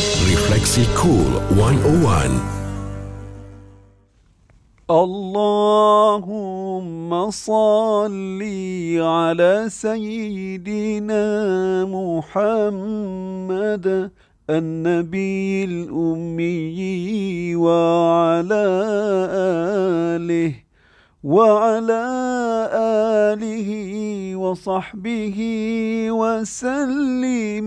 Refleksi Cool 101. اللهم صل على سيدنا محمد النبي الأمي وعلى آله وعلى آله وصحبه وسلم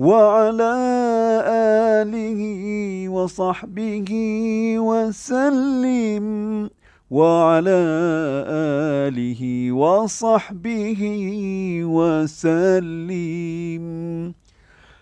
وعلى آله وصحبه وسلم وعلى آله وصحبه وسلم.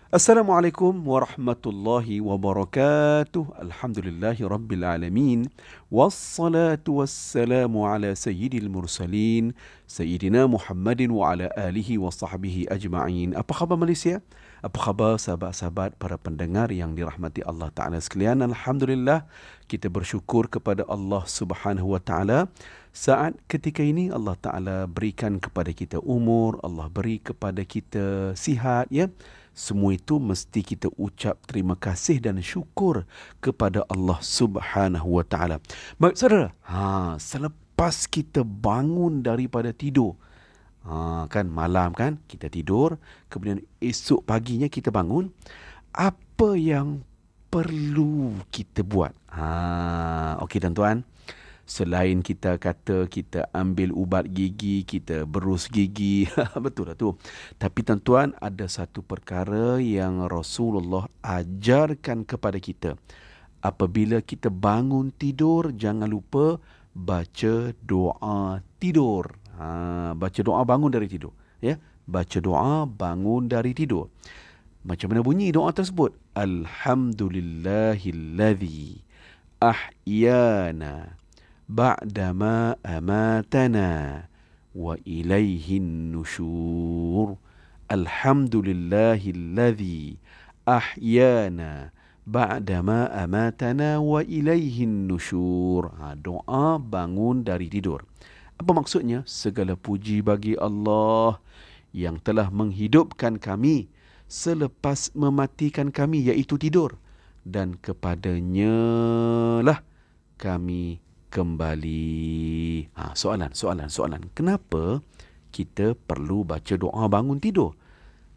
Assalamualaikum warahmatullahi wabarakatuh. Alhamdulillahi rabbil alamin. Wassalatu wassalamu ala sayyidil mursalin. Sayyidina Muhammadin wa ala alihi wa sahbihi ajma'in. Apa khabar Malaysia? Apa khabar sahabat-sahabat para pendengar yang dirahmati Allah Ta'ala sekalian? Alhamdulillah, kita bersyukur kepada Allah Subhanahu Wa Ta'ala. Saat ketika ini Allah Ta'ala berikan kepada kita umur, Allah beri kepada kita sihat. Ya? Semua itu mesti kita ucap terima kasih dan syukur kepada Allah Subhanahu Wa Ta'ala. Baik saudara, ha, selepas kita bangun daripada tidur, Ha, kan malam kan kita tidur, kemudian esok paginya kita bangun, apa yang perlu kita buat? Ha, okey tuan-tuan. Selain kita kata kita ambil ubat gigi, kita berus gigi, betul lah tu. Tapi tuan-tuan ada satu perkara yang Rasulullah ajarkan kepada kita. Apabila kita bangun tidur, jangan lupa baca doa tidur. Ha, baca doa bangun dari tidur. Ya, baca doa bangun dari tidur. Macam mana bunyi doa tersebut? Alhamdulillahilladzi ahyana ba'dama amatana wa ilaihin nusyur. Alhamdulillahilladzi ahyana ba'dama amatana wa ilaihin nusyur. Ha, doa bangun dari tidur. Apa maksudnya? Segala puji bagi Allah yang telah menghidupkan kami selepas mematikan kami iaitu tidur dan kepadanya lah kami kembali. Ha, soalan, soalan, soalan. Kenapa kita perlu baca doa bangun tidur?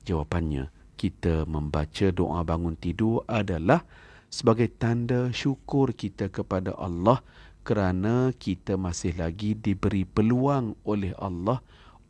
Jawapannya, kita membaca doa bangun tidur adalah sebagai tanda syukur kita kepada Allah kerana kita masih lagi diberi peluang oleh Allah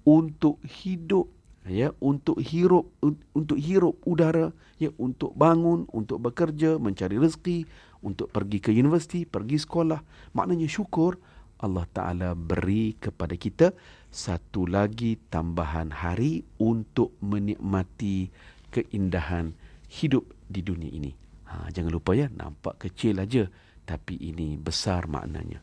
untuk hidup ya untuk hirup untuk hirup udara ya untuk bangun untuk bekerja mencari rezeki untuk pergi ke universiti pergi sekolah. Maknanya syukur Allah taala beri kepada kita satu lagi tambahan hari untuk menikmati keindahan hidup di dunia ini. Ha, jangan lupa ya nampak kecil aja tapi ini besar maknanya.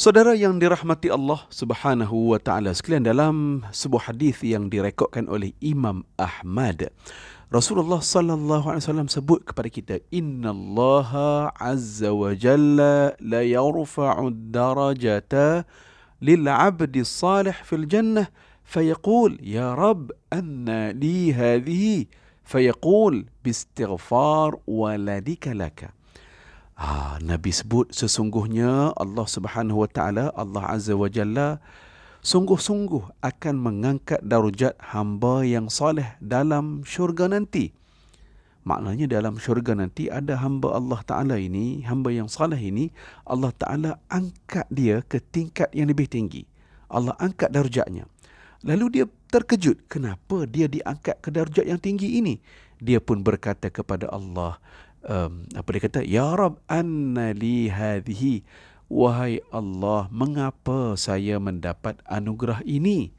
Saudara yang dirahmati Allah Subhanahu wa taala sekalian dalam sebuah hadis yang direkodkan oleh Imam Ahmad Rasulullah sallallahu alaihi wasallam sebut kepada kita innallaha azza wa jalla la yarfa'u darajata lil 'abdi salih fil jannah. Fayaqul ya rab anna li hadhihi. Fayaqul biistighfar waladika laka. Ha, Nabi sebut sesungguhnya Allah Subhanahu Wa Taala Allah Azza wa Jalla sungguh-sungguh akan mengangkat darjat hamba yang soleh dalam syurga nanti. Maknanya dalam syurga nanti ada hamba Allah Ta'ala ini, hamba yang soleh ini, Allah Ta'ala angkat dia ke tingkat yang lebih tinggi. Allah angkat darjatnya. Lalu dia terkejut, kenapa dia diangkat ke darjat yang tinggi ini? Dia pun berkata kepada Allah, um, apa dia kata ya rab anna li hadhihi wahai Allah mengapa saya mendapat anugerah ini?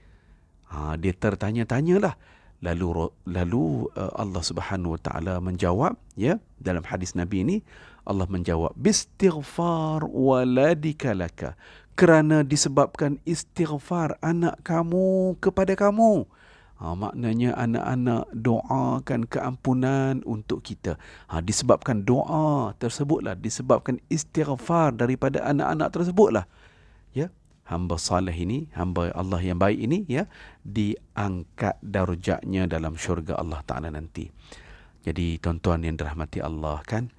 Ha dia tertanya-tanyalah. Lalu lalu uh, Allah Subhanahu wa taala menjawab ya dalam hadis nabi ini Allah menjawab bistighfar waladika laka. Kerana disebabkan istighfar anak kamu kepada kamu. Ha, maknanya anak-anak doakan keampunan untuk kita. Ha, disebabkan doa tersebutlah, disebabkan istighfar daripada anak-anak tersebutlah. Ya, hamba salih ini, hamba Allah yang baik ini, ya, diangkat darjatnya dalam syurga Allah Taala nanti. Jadi tuan-tuan yang dirahmati Allah kan,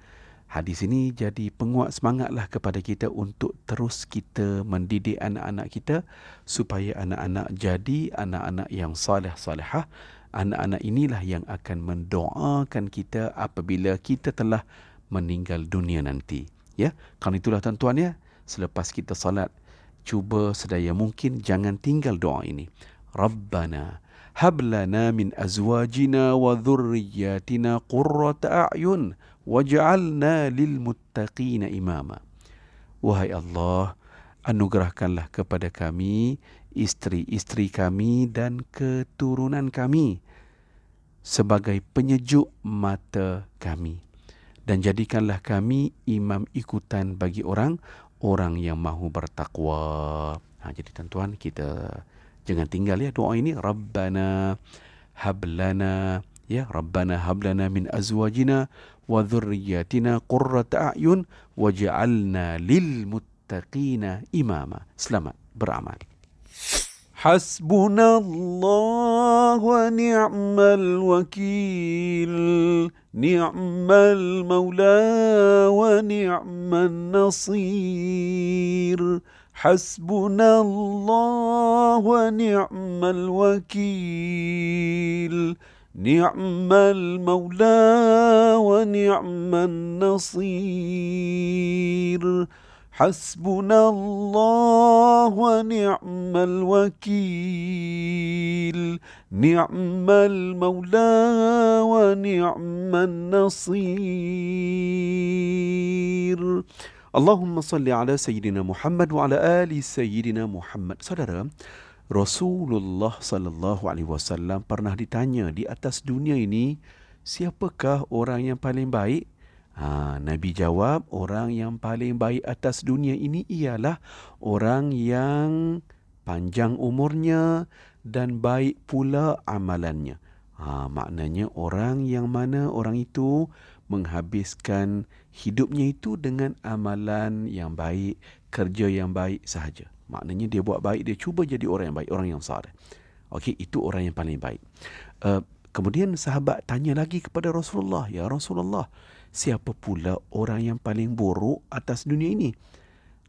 Hadis ini jadi penguat semangatlah kepada kita untuk terus kita mendidik anak-anak kita supaya anak-anak jadi anak-anak yang salih-salihah. Anak-anak inilah yang akan mendoakan kita apabila kita telah meninggal dunia nanti. Ya, Kerana itulah tuan-tuan ya, selepas kita salat, cuba sedaya mungkin jangan tinggal doa ini. Rabbana hablana min azwajina wa dhurriyyatina qurrata a'yun waj'alna lil muttaqina imama wahai Allah anugerahkanlah kepada kami isteri-isteri kami dan keturunan kami sebagai penyejuk mata kami. Dan jadikanlah kami imam ikutan bagi orang orang yang mahu bertakwa. Ha jadi tuan-tuan kita jangan tinggal ya doa ini rabbana hablana ya rabbana hablana min azwajina wa dhurriyyatina qurrata a'yun waj'alna lil muttaqina imama selamat beramal حسبنا الله ونعم الوكيل نعم المولى ونعم النصير حسبنا الله ونعم الوكيل. نعم المولى ونعم النصير. حسبنا الله ونعم الوكيل. نعم المولى ونعم النصير. Allahumma salli ala sayyidina Muhammad wa ala ali sayyidina Muhammad. Saudara, Rasulullah sallallahu alaihi wasallam pernah ditanya di atas dunia ini, siapakah orang yang paling baik? Ha, Nabi jawab, orang yang paling baik atas dunia ini ialah orang yang panjang umurnya dan baik pula amalannya. Ha, maknanya orang yang mana orang itu menghabiskan hidupnya itu dengan amalan yang baik, kerja yang baik sahaja. Maknanya dia buat baik, dia cuba jadi orang yang baik, orang yang saleh. Okey, itu orang yang paling baik. Uh, kemudian sahabat tanya lagi kepada Rasulullah, "Ya Rasulullah, siapa pula orang yang paling buruk atas dunia ini?"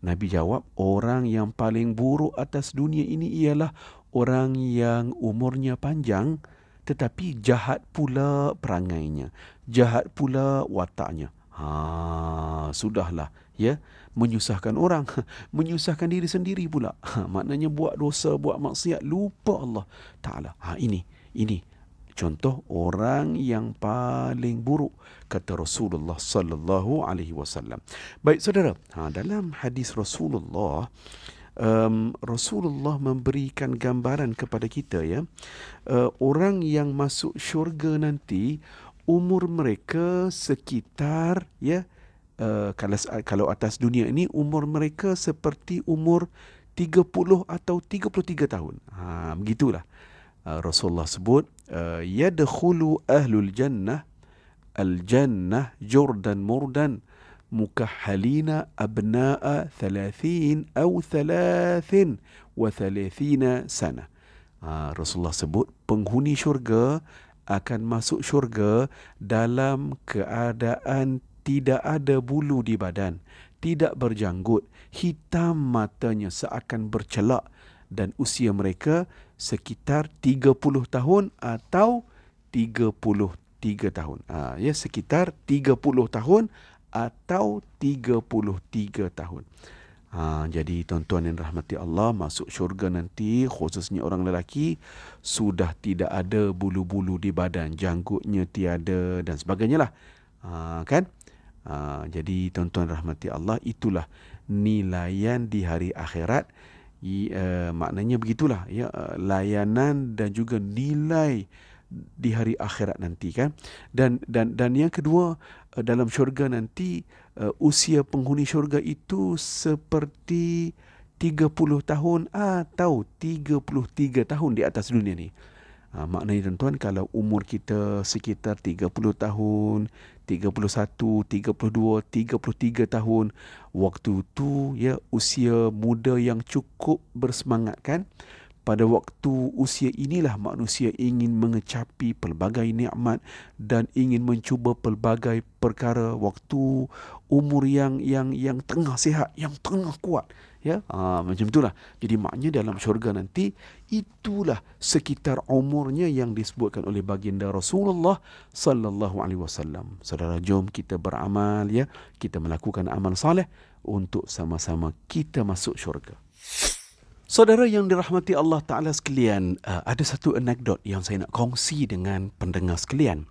Nabi jawab, "Orang yang paling buruk atas dunia ini ialah orang yang umurnya panjang tetapi jahat pula perangainya, jahat pula wataknya." Ha, sudahlah, ya menyusahkan orang, menyusahkan diri sendiri pula. Ha, maknanya buat dosa, buat maksiat, lupa Allah Ta'ala. Ha, ini, ini contoh orang yang paling buruk kata Rasulullah sallallahu alaihi wasallam. Baik saudara, ha, dalam hadis Rasulullah um, Rasulullah memberikan gambaran kepada kita ya uh, orang yang masuk syurga nanti umur mereka sekitar ya Uh, kalau kalau atas dunia ini umur mereka seperti umur 30 atau 33 tahun. Ha begitulah. Uh, Rasulullah sebut uh, yadkhulu ahlul jannah al jannah jurdan murdan abna'a 30 atau 30 wa 30 sana. Uh, Rasulullah sebut penghuni syurga akan masuk syurga dalam keadaan tidak ada bulu di badan, tidak berjanggut, hitam matanya seakan bercelak dan usia mereka sekitar 30 tahun atau 33 tahun. Ha, ya sekitar 30 tahun atau 33 tahun. Ha, jadi tuan-tuan yang rahmati Allah masuk syurga nanti khususnya orang lelaki sudah tidak ada bulu-bulu di badan, janggutnya tiada dan sebagainya lah. Ha, kan? Ha, jadi tuan-tuan rahmati Allah itulah nilaian di hari akhirat I, uh, maknanya begitulah ya uh, layanan dan juga nilai di hari akhirat nanti kan dan dan dan yang kedua dalam syurga nanti uh, usia penghuni syurga itu seperti 30 30 tahun atau 33 tahun di atas dunia ni. Ha, maknanya tuan-tuan kalau umur kita sekitar 30 tahun, 31, 32, 33 tahun, waktu tu ya usia muda yang cukup bersemangat kan? Pada waktu usia inilah manusia ingin mengecapi pelbagai nikmat dan ingin mencuba pelbagai perkara waktu umur yang yang yang tengah sihat yang tengah kuat ya? Ha, macam itulah. Jadi maknanya dalam syurga nanti itulah sekitar umurnya yang disebutkan oleh baginda Rasulullah sallallahu alaihi wasallam. Saudara jom kita beramal ya? Kita melakukan amal soleh untuk sama-sama kita masuk syurga Saudara yang dirahmati Allah Ta'ala sekalian, uh, ada satu anekdot yang saya nak kongsi dengan pendengar sekalian.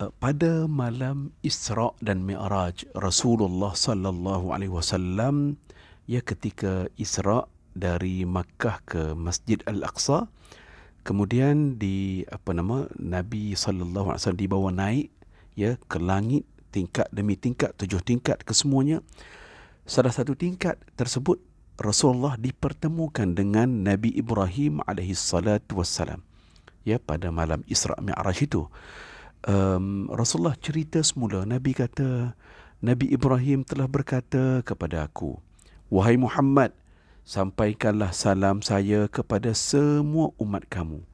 Uh, pada malam Isra' dan Mi'raj, Rasulullah Sallallahu Alaihi Wasallam, ya ketika Isra' dari Makkah ke Masjid Al-Aqsa, kemudian di apa nama Nabi Sallallahu Alaihi Wasallam dibawa naik ya ke langit tingkat demi tingkat tujuh tingkat kesemuanya. Salah satu tingkat tersebut Rasulullah dipertemukan dengan Nabi Ibrahim alaihi salatu wassalam. Ya pada malam Isra Mi'raj itu. Um, Rasulullah cerita semula Nabi kata Nabi Ibrahim telah berkata kepada aku Wahai Muhammad sampaikanlah salam saya kepada semua umat kamu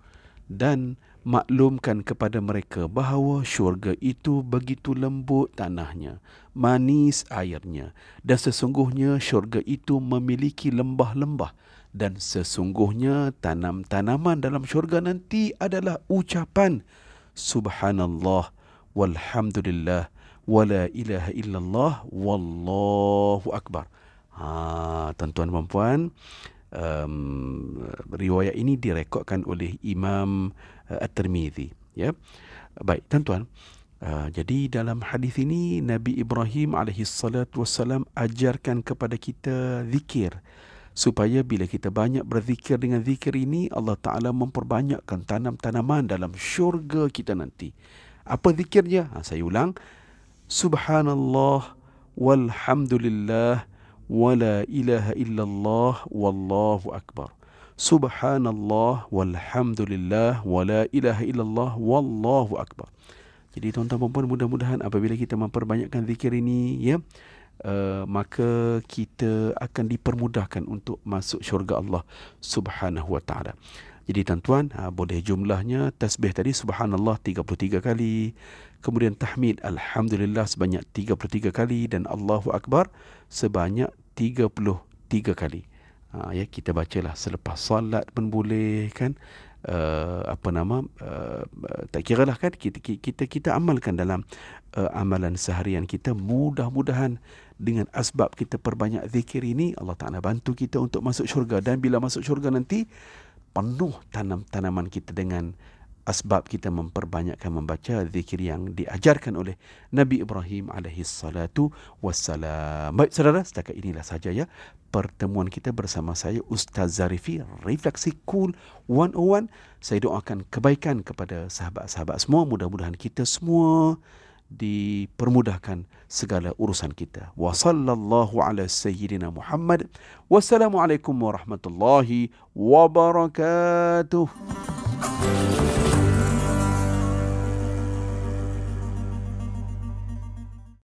dan maklumkan kepada mereka bahawa syurga itu begitu lembut tanahnya, manis airnya dan sesungguhnya syurga itu memiliki lembah-lembah dan sesungguhnya tanam-tanaman dalam syurga nanti adalah ucapan subhanallah walhamdulillah wala ilaha illallah wallahu akbar. Ha, tuan-tuan dan puan, um, riwayat ini direkodkan oleh Imam Eh, At-Tirmizi ya. Baik tuan-tuan uh, jadi dalam hadis ini Nabi Ibrahim alaihi salatu wasalam ajarkan kepada kita zikir. Supaya bila kita banyak berzikir dengan zikir ini Allah Taala memperbanyakkan tanam-tanaman dalam syurga kita nanti. Apa zikirnya ha, saya ulang. Subhanallah walhamdulillah wala ilaha illallah wallahu akbar. Subhanallah walhamdulillah wala ilaha illallah wallahu akbar. Jadi tuan-tuan dan puan mudah-mudahan apabila kita memperbanyakkan zikir ini ya uh, maka kita akan dipermudahkan untuk masuk syurga Allah Subhanahu wa taala. Jadi tuan-tuan ha, boleh jumlahnya tasbih tadi subhanallah 33 kali. Kemudian tahmid alhamdulillah sebanyak 33 kali dan Allahu akbar sebanyak 33 kali. Ha, ya kita bacalah selepas solat pun boleh kan? Uh, apa nama uh, tak kira lah kan? Kita kita kita amalkan dalam uh, amalan seharian kita. Mudah-mudahan dengan asbab kita perbanyak zikir ini Allah Taala bantu kita untuk masuk syurga. Dan bila masuk syurga nanti penuh tanam-tanaman kita dengan asbab kita memperbanyakkan membaca zikir yang diajarkan oleh Nabi Ibrahim alaihi salatu wassalam. Baik saudara, setakat inilah saja ya pertemuan kita bersama saya Ustaz Zarifi Refleksi Cool 101. Saya doakan kebaikan kepada sahabat-sahabat semua. Mudah-mudahan kita semua dipermudahkan segala urusan kita. Wa sallallahu ala sayyidina Muhammad. Wassalamualaikum warahmatullahi wabarakatuh.